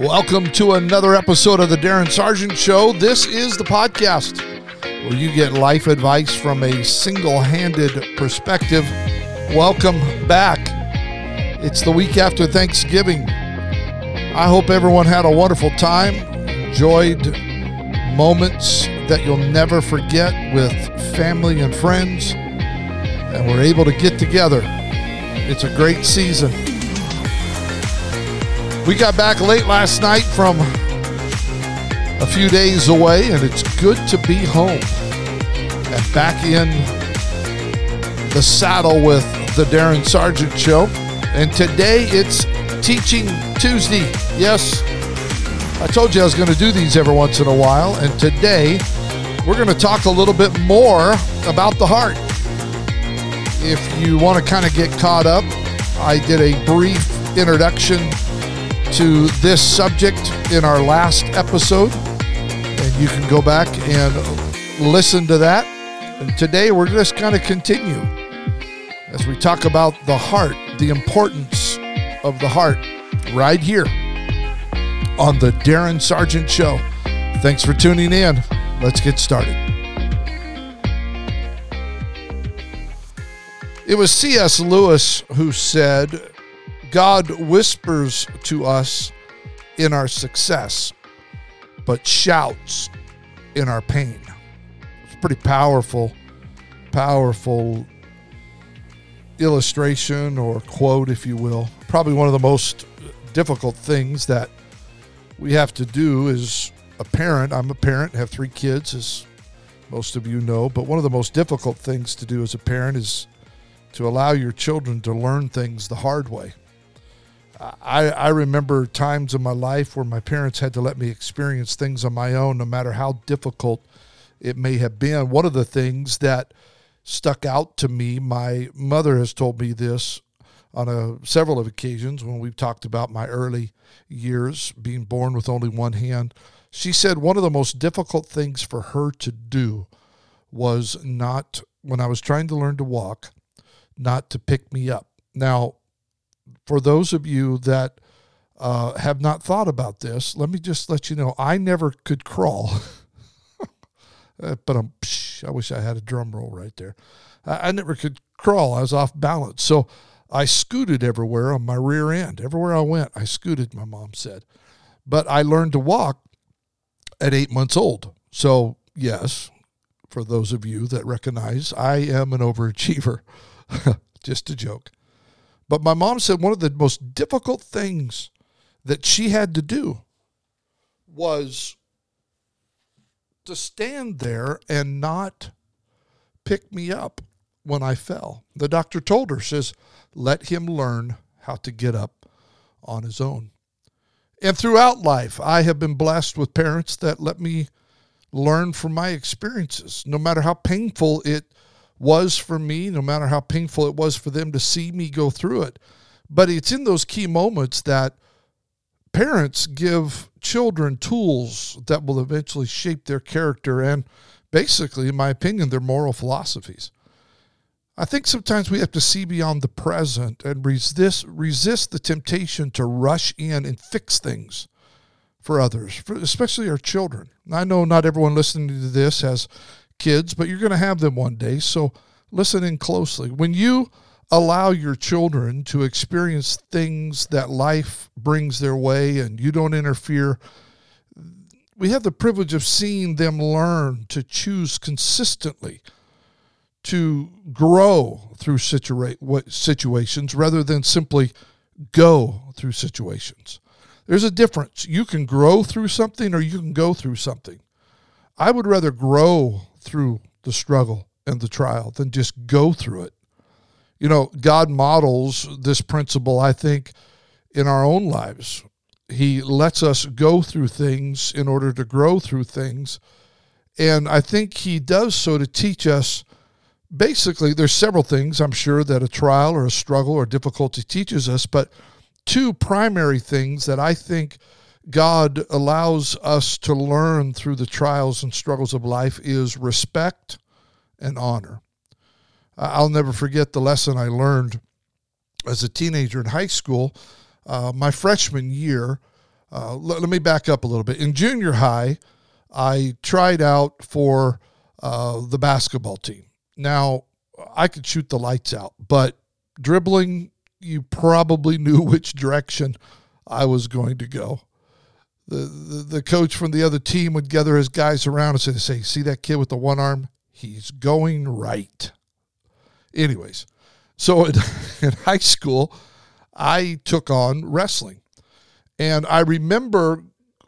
Welcome to another episode of the Darin Sargent Show. This is the podcast where you get life advice from a single handed perspective. Welcome back. It's the week after Thanksgiving. I hope everyone had a wonderful time, enjoyed moments that you'll never forget with family and friends, and we're able to get together. It's a great season. We got back late last night from a few days away, and it's good to be home and back in the saddle with the Darin Sargent Show. And today it's Teaching Tuesday. Yes, I told you I was going to do these every once in a while, and today we're going to talk a little bit more about the heart. If you want to kind of get caught up, I did a brief introduction to this subject in our last episode, and you can go back and listen to that. And today we're just going to continue as we talk about the heart, the importance of the heart, right here on the Darin Sargent Show. Thanks for tuning in. Let's get started. It was C.S. Lewis who said, God whispers to us in our success, but shouts in our pain. It's pretty powerful, powerful illustration or quote, if you will. Probably one of the most difficult things that we have to do as a parent. I'm a parent, have three kids, as most of you know, but one of the most difficult things to do as a parent is to allow your children to learn things the hard way. I, I remember times in my life where my parents had to let me experience things on my own, no matter how difficult it may have been. One of the things that stuck out to me, my mother has told me this on a, several of occasions when we've talked about my early years, being born with only one hand. She said one of the most difficult things for her to do was not, when I was trying to learn to walk, not to pick me up. Now, for those of you that uh, have not thought about this, let me just let you know I never could crawl. but I'm, psh, I wish I had a drum roll right there. I, I never could crawl. I was off balance. So I scooted everywhere on my rear end. Everywhere I went, I scooted, my mom said. But I learned to walk at eight months old. So, yes, for those of you that recognize, I am an overachiever. Just a joke. But my mom said one of the most difficult things that she had to do was to stand there and not pick me up when I fell. The doctor told her, says, let him learn how to get up on his own. And throughout life, I have been blessed with parents that let me learn from my experiences, no matter how painful it was for me, no matter how painful it was for them to see me go through it. But it's in those key moments that parents give children tools that will eventually shape their character and basically, in my opinion, their moral philosophies. I think sometimes we have to see beyond the present and resist resist the temptation to rush in and fix things for others, for especially our children. I know not everyone listening to this has kids, but you're going to have them one day. So listen in closely. When you allow your children to experience things that life brings their way and you don't interfere, we have the privilege of seeing them learn to choose consistently to grow through situa- situations rather than simply go through situations. There's a difference. You can grow through something or you can go through something. I would rather grow through the struggle and the trial than just go through it. You know, God models this principle, I think, in our own lives. He lets us go through things in order to grow through things. And I think He does so to teach us basically, there's several things I'm sure that a trial or a struggle or difficulty teaches us, but two primary things that I think God allows us to learn through the trials and struggles of life is respect and honor. I'll never forget the lesson I learned as a teenager in high school. Uh, my freshman year, Uh, let, let, me back up a little bit. In junior high, I tried out for uh, the basketball team. Now, I could shoot the lights out, but dribbling, you probably knew which direction I was going to go. The, the, coach from the other team would gather his guys around and say, say, see that kid with the one arm? He's going right. Anyways, so in, in high school, I took on wrestling. And I remember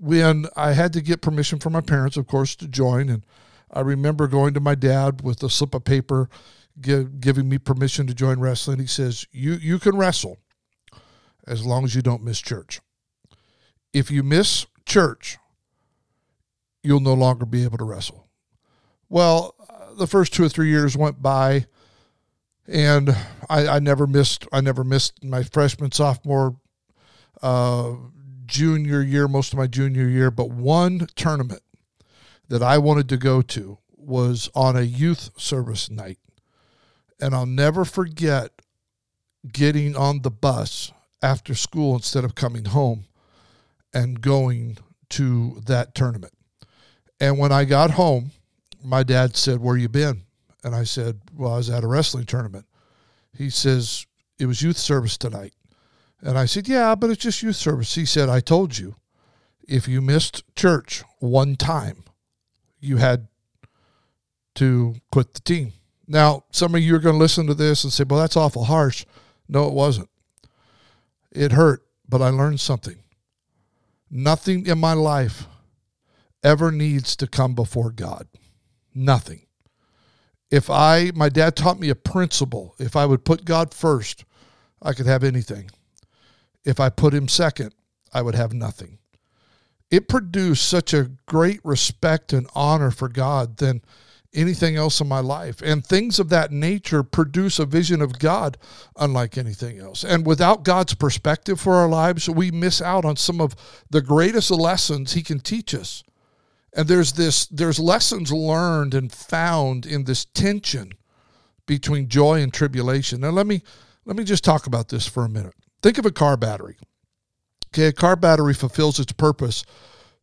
when I had to get permission from my parents, of course, to join. And I remember going to my dad with a slip of paper give, giving me permission to join wrestling. He says, you, you can wrestle as long as you don't miss church. If you miss church, you'll no longer be able to wrestle. Well, the first two or three years went by, and I, I never missed. I never missed my freshman, sophomore, uh, junior year, most of my junior year. But one tournament that I wanted to go to was on a youth service night, and I'll never forget getting on the bus after school instead of coming home and going to that tournament. And when I got home, my dad said, Where you been? And I said, Well, I was at a wrestling tournament. He says, It was youth service tonight. And I said, Yeah, but it's just youth service. He said, I told you, if you missed church one time, you had to quit the team. Now, some of you are going to listen to this and say, Well, that's awful harsh. No, it wasn't. It hurt, but I learned something. Nothing in my life ever needs to come before God. Nothing. If I, my dad taught me a principle. If I would put God first, I could have anything. If I put him second, I would have nothing. It produced such a great respect and honor for God than anything else in my life. And things of that nature produce a vision of God unlike anything else. And without God's perspective for our lives, we miss out on some of the greatest lessons He can teach us. And there's this there's lessons learned and found in this tension between joy and tribulation. Now let me let me just talk about this for a minute. Think of a car battery. Okay, a car battery fulfills its purpose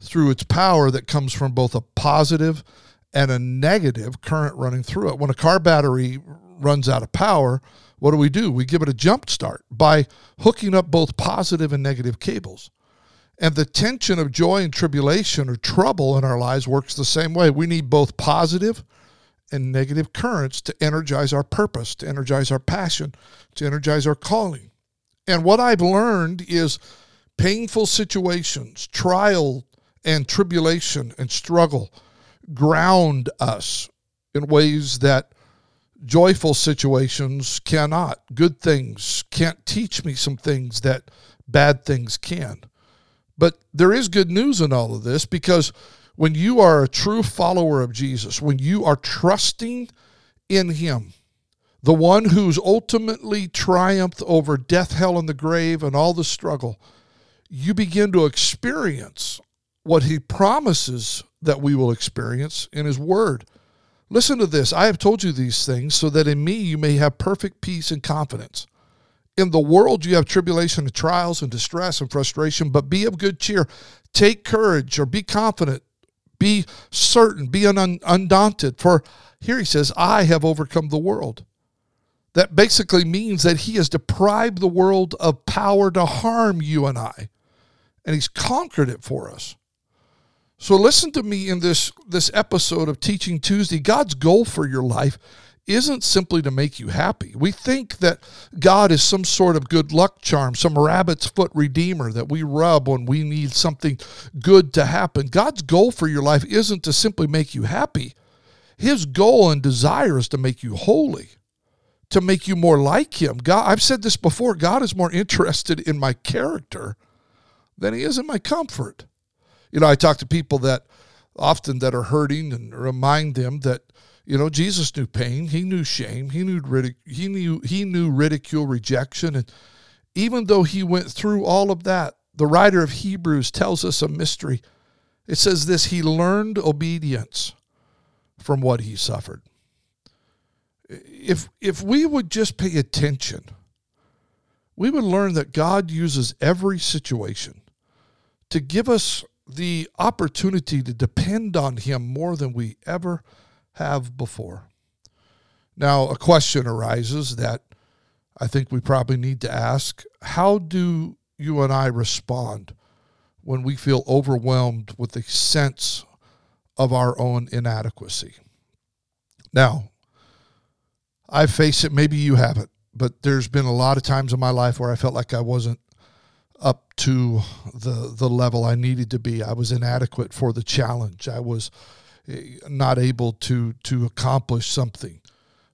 through its power that comes from both a positive and a negative current running through it. When a car battery runs out of power, what do we do? We give it a jump start by hooking up both positive and negative cables. And the tension of joy and tribulation or trouble in our lives works the same way. We need both positive and negative currents to energize our purpose, to energize our passion, to energize our calling. And what I've learned is painful situations, trial and tribulation and struggle ground us in ways that joyful situations cannot. Good things can't teach me some things that bad things can. But there is good news in all of this because when you are a true follower of Jesus, when you are trusting in Him, the one who's ultimately triumphed over death, hell, and the grave and all the struggle, you begin to experience what He promises that we will experience in His Word. Listen to this. I have told you these things so that in me you may have perfect peace and confidence. In the world, you have tribulation and trials and distress and frustration, but be of good cheer. Take courage or be confident. Be certain. Be un- undaunted. For here he says, I have overcome the world. That basically means that he has deprived the world of power to harm you and I, and he's conquered it for us. So listen to me in this this episode of Teaching Tuesday. God's goal for your life isn't simply to make you happy. We think that God is some sort of good luck charm, some rabbit's foot redeemer that we rub when we need something good to happen. God's goal for your life isn't to simply make you happy. His goal and desire is to make you holy, to make you more like him. God, I've said this before, God is more interested in my character than he is in my comfort. You know, I talk to people that often that are hurting and remind them that you know, Jesus knew pain. He knew shame. He knew ridic- he knew he knew ridicule, rejection, and even though he went through all of that, the writer of Hebrews tells us a mystery. It says this: He learned obedience from what he suffered. If if we would just pay attention, we would learn that God uses every situation to give us the opportunity to depend on Him more than we ever have before. Now, a question arises that I think we probably need to ask How do you and I respond when we feel overwhelmed with a sense of our own inadequacy? Now, I face it, maybe you haven't, but there's been a lot of times in my life where I felt like I wasn't up to the the level I needed to be. I was inadequate for the challenge. I was eh, not able to to accomplish something.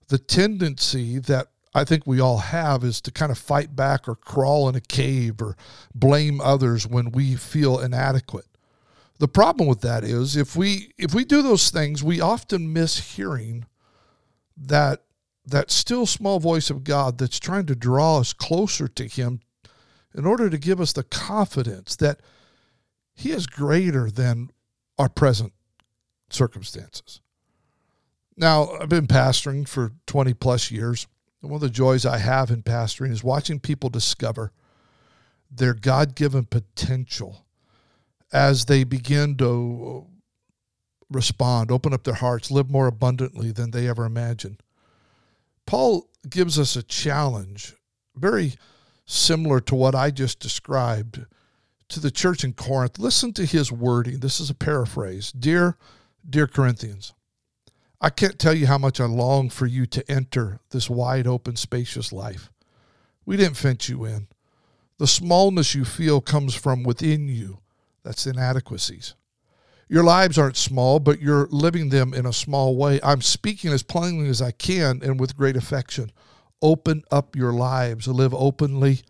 The tendency that I think we all have is to kind of fight back or crawl in a cave or blame others when we feel inadequate. The problem with that is if we if we do those things, we often miss hearing that that still small voice of God that's trying to draw us closer to him in order to give us the confidence that He is greater than our present circumstances. Now, I've been pastoring for 20 plus years. And one of the joys I have in pastoring is watching people discover their God given potential as they begin to respond, open up their hearts, live more abundantly than they ever imagined. Paul gives us a challenge, very similar to what I just described to the church in Corinth. Listen to his wording. This is a paraphrase. Dear, dear Corinthians, I can't tell you how much I long for you to enter this wide open, spacious life. We didn't fence you in. The smallness you feel comes from within you. That's inadequacies. Your lives aren't small, but you're living them in a small way. I'm speaking as plainly as I can and with great affection open up your lives, live openly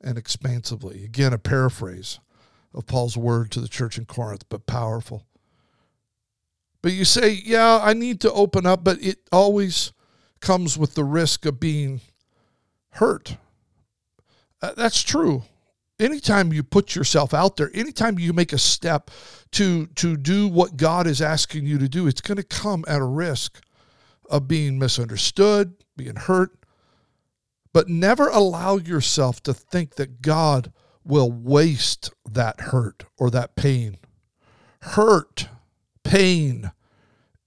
and expansively. Again, a paraphrase of Paul's word to the church in Corinth, but powerful. But you say, yeah, I need to open up, but it always comes with the risk of being hurt. Uh, that's true. Anytime you put yourself out there, anytime you make a step to to do what God is asking you to do, it's going to come at a risk of being misunderstood, being hurt, but never allow yourself to think that God will waste that hurt or that pain. Hurt, pain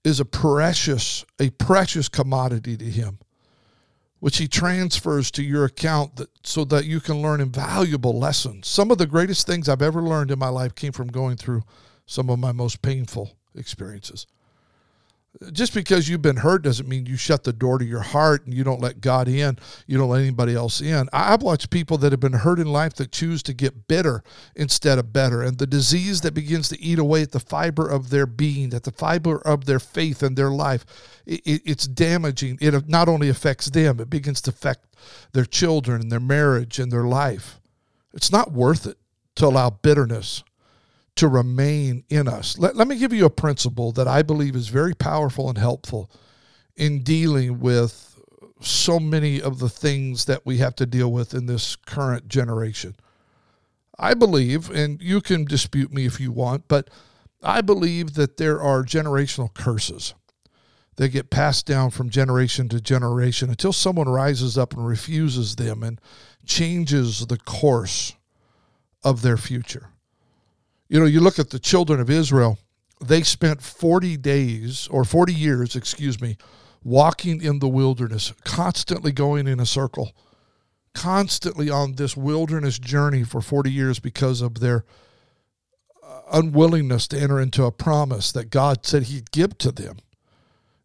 is a precious, a precious commodity to him, which he transfers to your account that, so that you can learn invaluable lessons. Some of the greatest things I've ever learned in my life came from going through some of my most painful experiences just because you've been hurt doesn't mean you shut the door to your heart and you don't let God in, you don't let anybody else in. I've watched people that have been hurt in life that choose to get bitter instead of better. And the disease that begins to eat away at the fiber of their being, at the fiber of their faith and their life, it, it's damaging. It not only affects them, it begins to affect their children and their marriage and their life. It's not worth it to allow bitterness to remain in us. Let, let me give you a principle that I believe is very powerful and helpful in dealing with so many of the things that we have to deal with in this current generation. I believe, and you can dispute me if you want, but I believe that there are generational curses that get passed down from generation to generation until someone rises up and refuses them and changes the course of their future. You know, you look at the children of Israel, they spent 40 days or 40 years, excuse me, walking in the wilderness, constantly going in a circle, constantly on this wilderness journey for 40 years because of their uh, unwillingness to enter into a promise that God said He'd give to them.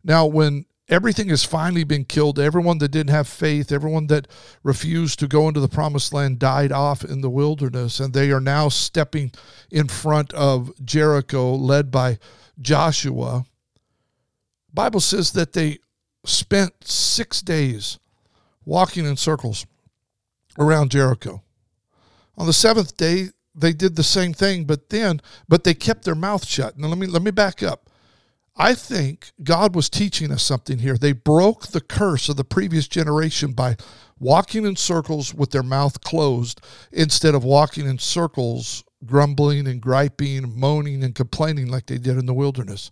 Now, when everything has finally been killed. Everyone that didn't have faith, everyone that refused to go into the promised land died off in the wilderness. And they are now stepping in front of Jericho, led by Joshua. Bible says that they spent six days walking in circles around Jericho. On the seventh day, they did the same thing, but then, but they kept their mouth shut. Now let me let me back up. I think God was teaching us something here. They broke the curse of the previous generation by walking in circles with their mouth closed instead of walking in circles, grumbling and griping, moaning and complaining like they did in the wilderness.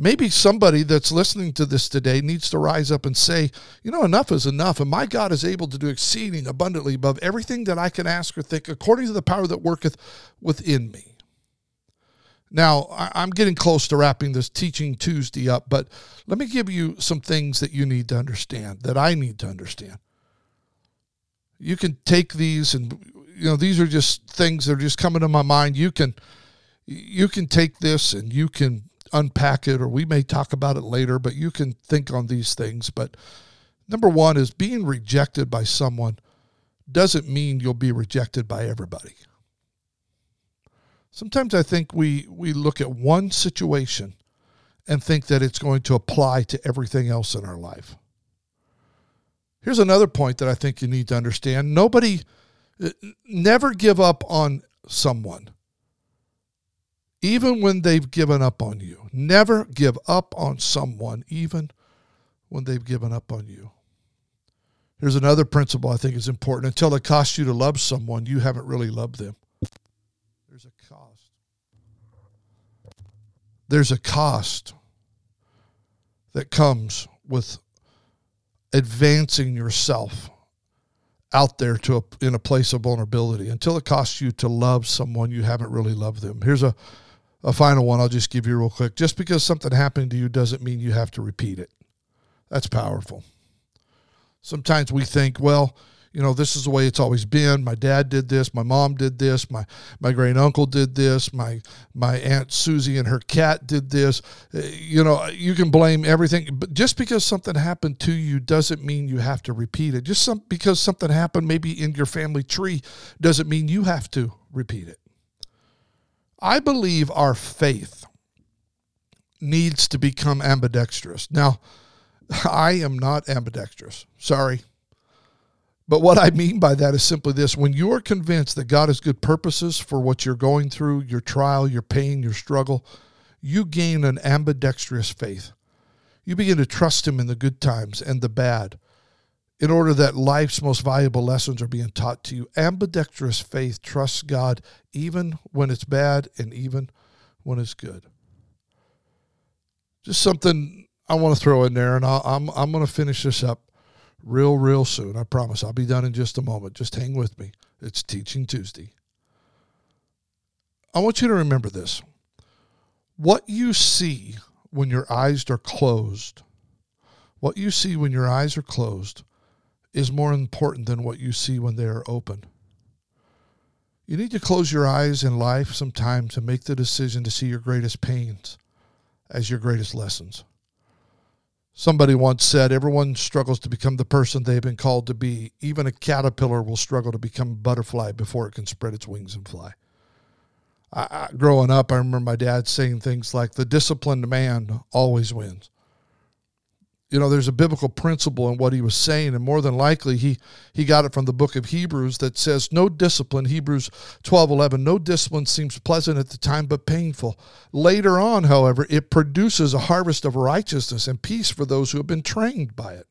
maybe somebody that's listening to this today needs to rise up and say, you know, enough is enough. And my God is able to do exceeding abundantly above everything that I can ask or think, according to the power that worketh within me. Now, I'm getting close to wrapping this Teaching Tuesday up, but let me give you some things that you need to understand, that I need to understand. You can take these and you know these are just things that are just coming to my mind. You can you can take this and you can unpack it or we may talk about it later, but you can think on these things. But number 1 is being rejected by someone doesn't mean you'll be rejected by everybody. Sometimes I think we, we look at one situation and think that it's going to apply to everything else in our life. Here's another point that I think you need to understand. Nobody, uh, never give up on someone, even when they've given up on you. Never give up on someone, even when they've given up on you. Here's another principle I think is important. Until it costs you to love someone, you haven't really loved them. There's a cost. There's a cost that comes with advancing yourself out there to a, in a place of vulnerability until it costs you to love someone you haven't really loved them. Here's a, a final one I'll just give you real quick. Just because something happened to you doesn't mean you have to repeat it. That's powerful. Sometimes we think, well, you know, this is the way it's always been. My dad did this, my mom did this, my my great uncle did this, my my aunt Susie and her cat did this. Uh, you know, you can blame everything, but just because something happened to you doesn't mean you have to repeat it. Just some because something happened maybe in your family tree doesn't mean you have to repeat it. I believe our faith needs to become ambidextrous. Now, I am not ambidextrous. Sorry. But what I mean by that is simply this when you're convinced that God has good purposes for what you're going through, your trial, your pain, your struggle, you gain an ambidextrous faith. You begin to trust Him in the good times and the bad in order that life's most valuable lessons are being taught to you. Ambidextrous faith trusts God even when it's bad and even when it's good. Just something I want to throw in there, and i am I'm, I'm going to finish this up real, real soon. I promise. I'll be done in just a moment. Just hang with me. It's Teaching Tuesday. I want you to remember this. What you see when your eyes are closed, what you see when your eyes are closed, is more important than what you see when they are open. You need to close your eyes in life sometimes to make the decision to see your greatest pains as your greatest lessons. Somebody once said, Everyone struggles to become the person they've been called to be. Even a caterpillar will struggle to become a butterfly before it can spread its wings and fly. I, I, growing up, I remember my dad saying things like, The disciplined man always wins you know there's a biblical principle in what he was saying and more than likely he he got it from the book of hebrews that says no discipline hebrews 12 11 no discipline seems pleasant at the time but painful. Later on however it produces a harvest of righteousness and peace for those who have been trained by it.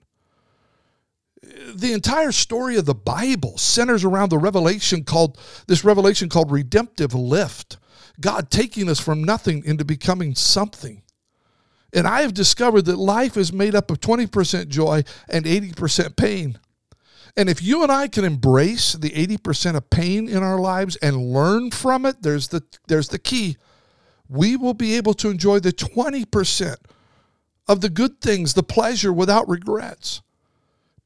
The entire story of the bible centers around the revelation called this revelation called redemptive lift. God taking us from nothing into becoming something and I have discovered that life is made up of 20% joy and 80% pain. And if you and I can embrace the 80% of pain in our lives and learn from it, there's the, there's the key. We will be able to enjoy the 20% of the good things, the pleasure without regrets.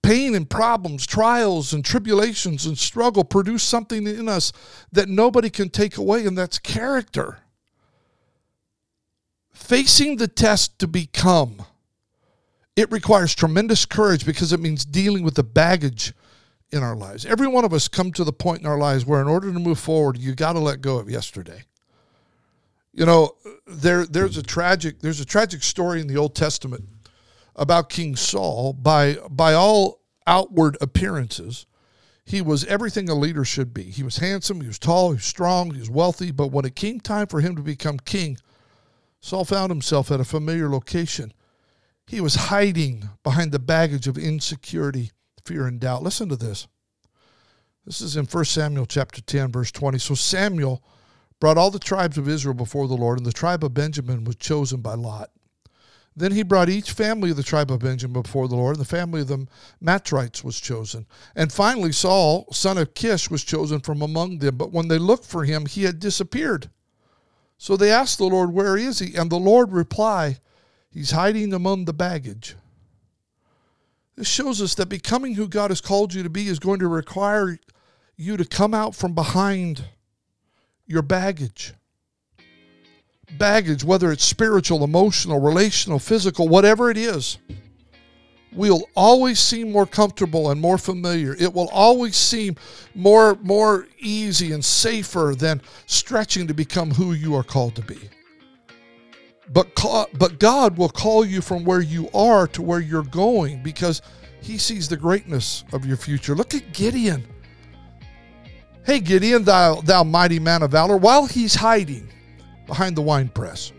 Pain and problems, trials and tribulations and struggle produce something in us that nobody can take away, and that's character facing the test to become, it requires tremendous courage because it means dealing with the baggage in our lives. Every one of us come to the point in our lives where in order to move forward, you got to let go of yesterday. You know, there there's a tragic there's a tragic story in the Old Testament about King Saul by by all outward appearances he was everything a leader should be. He was handsome, he was tall, he was strong, he was wealthy, but when it came time for him to become king, Saul found himself at a familiar location. He was hiding behind the baggage of insecurity, fear, and doubt. Listen to this. This is in 1 Samuel chapter 10, verse 20. So Samuel brought all the tribes of Israel before the Lord, and the tribe of Benjamin was chosen by Lot. Then he brought each family of the tribe of Benjamin before the Lord. And the family of the Matrites was chosen. And finally, Saul, son of Kish, was chosen from among them. But when they looked for him, he had disappeared. So they asked the Lord, Where is he? And the Lord replied, He's hiding among the baggage. This shows us that becoming who God has called you to be is going to require you to come out from behind your baggage baggage, whether it's spiritual, emotional, relational, physical, whatever it is, will always seem more comfortable and more familiar. It will always seem more more easy and safer than stretching to become who you are called to be. But but God will call you from where you are to where you're going because he sees the greatness of your future. Look at Gideon. Hey Gideon, thou thou mighty man of valor, while he's hiding, behind the wine press.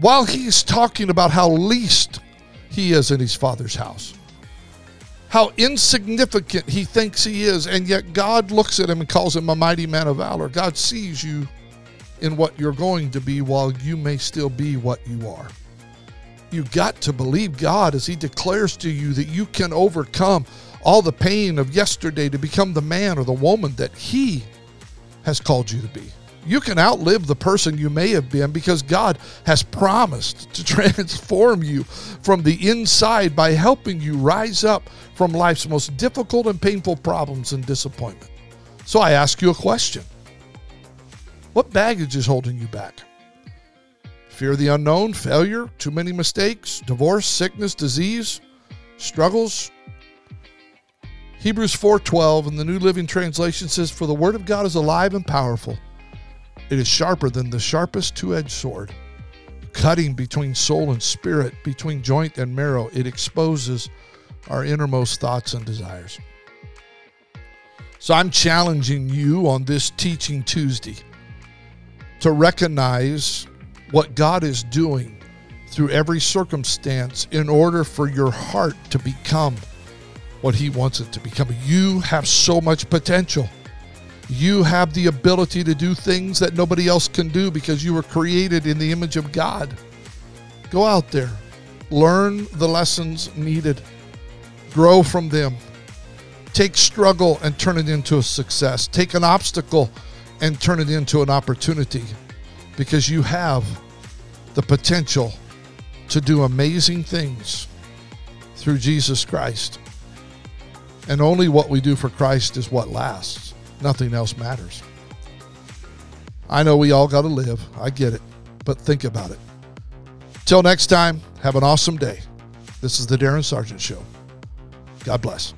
While he's talking about how least he is in his father's house, how insignificant he thinks he is, and yet God looks at him and calls him a mighty man of valor. God sees you in what you're going to be while you may still be what you are. You got to believe God as He declares to you that you can overcome all the pain of yesterday to become the man or the woman that He has called you to be. You can outlive the person you may have been because God has promised to transform you from the inside by helping you rise up from life's most difficult and painful problems and disappointment. So I ask you a question What baggage is holding you back? Fear the unknown, failure, too many mistakes, divorce, sickness, disease, struggles, Hebrews 4:12 in the New Living Translation says for the word of God is alive and powerful it is sharper than the sharpest two edged sword, cutting between soul and spirit, between joint and marrow. It exposes our innermost thoughts and desires. So I'm challenging you on this Teaching Tuesday to recognize what God is doing through every circumstance in order for your heart to become what He wants it to become. You have so much potential. You have the ability to do things that nobody else can do because you were created in the image of God. Go out there, learn the lessons needed, grow from them. Take struggle and turn it into a success. Take an obstacle and turn it into an opportunity because you have the potential to do amazing things through Jesus Christ. And only what we do for Christ is what lasts. Nothing else matters. I know we all got to live. I get it. But think about it. Till next time, have an awesome day. This is the Darin Sargent Show. God bless.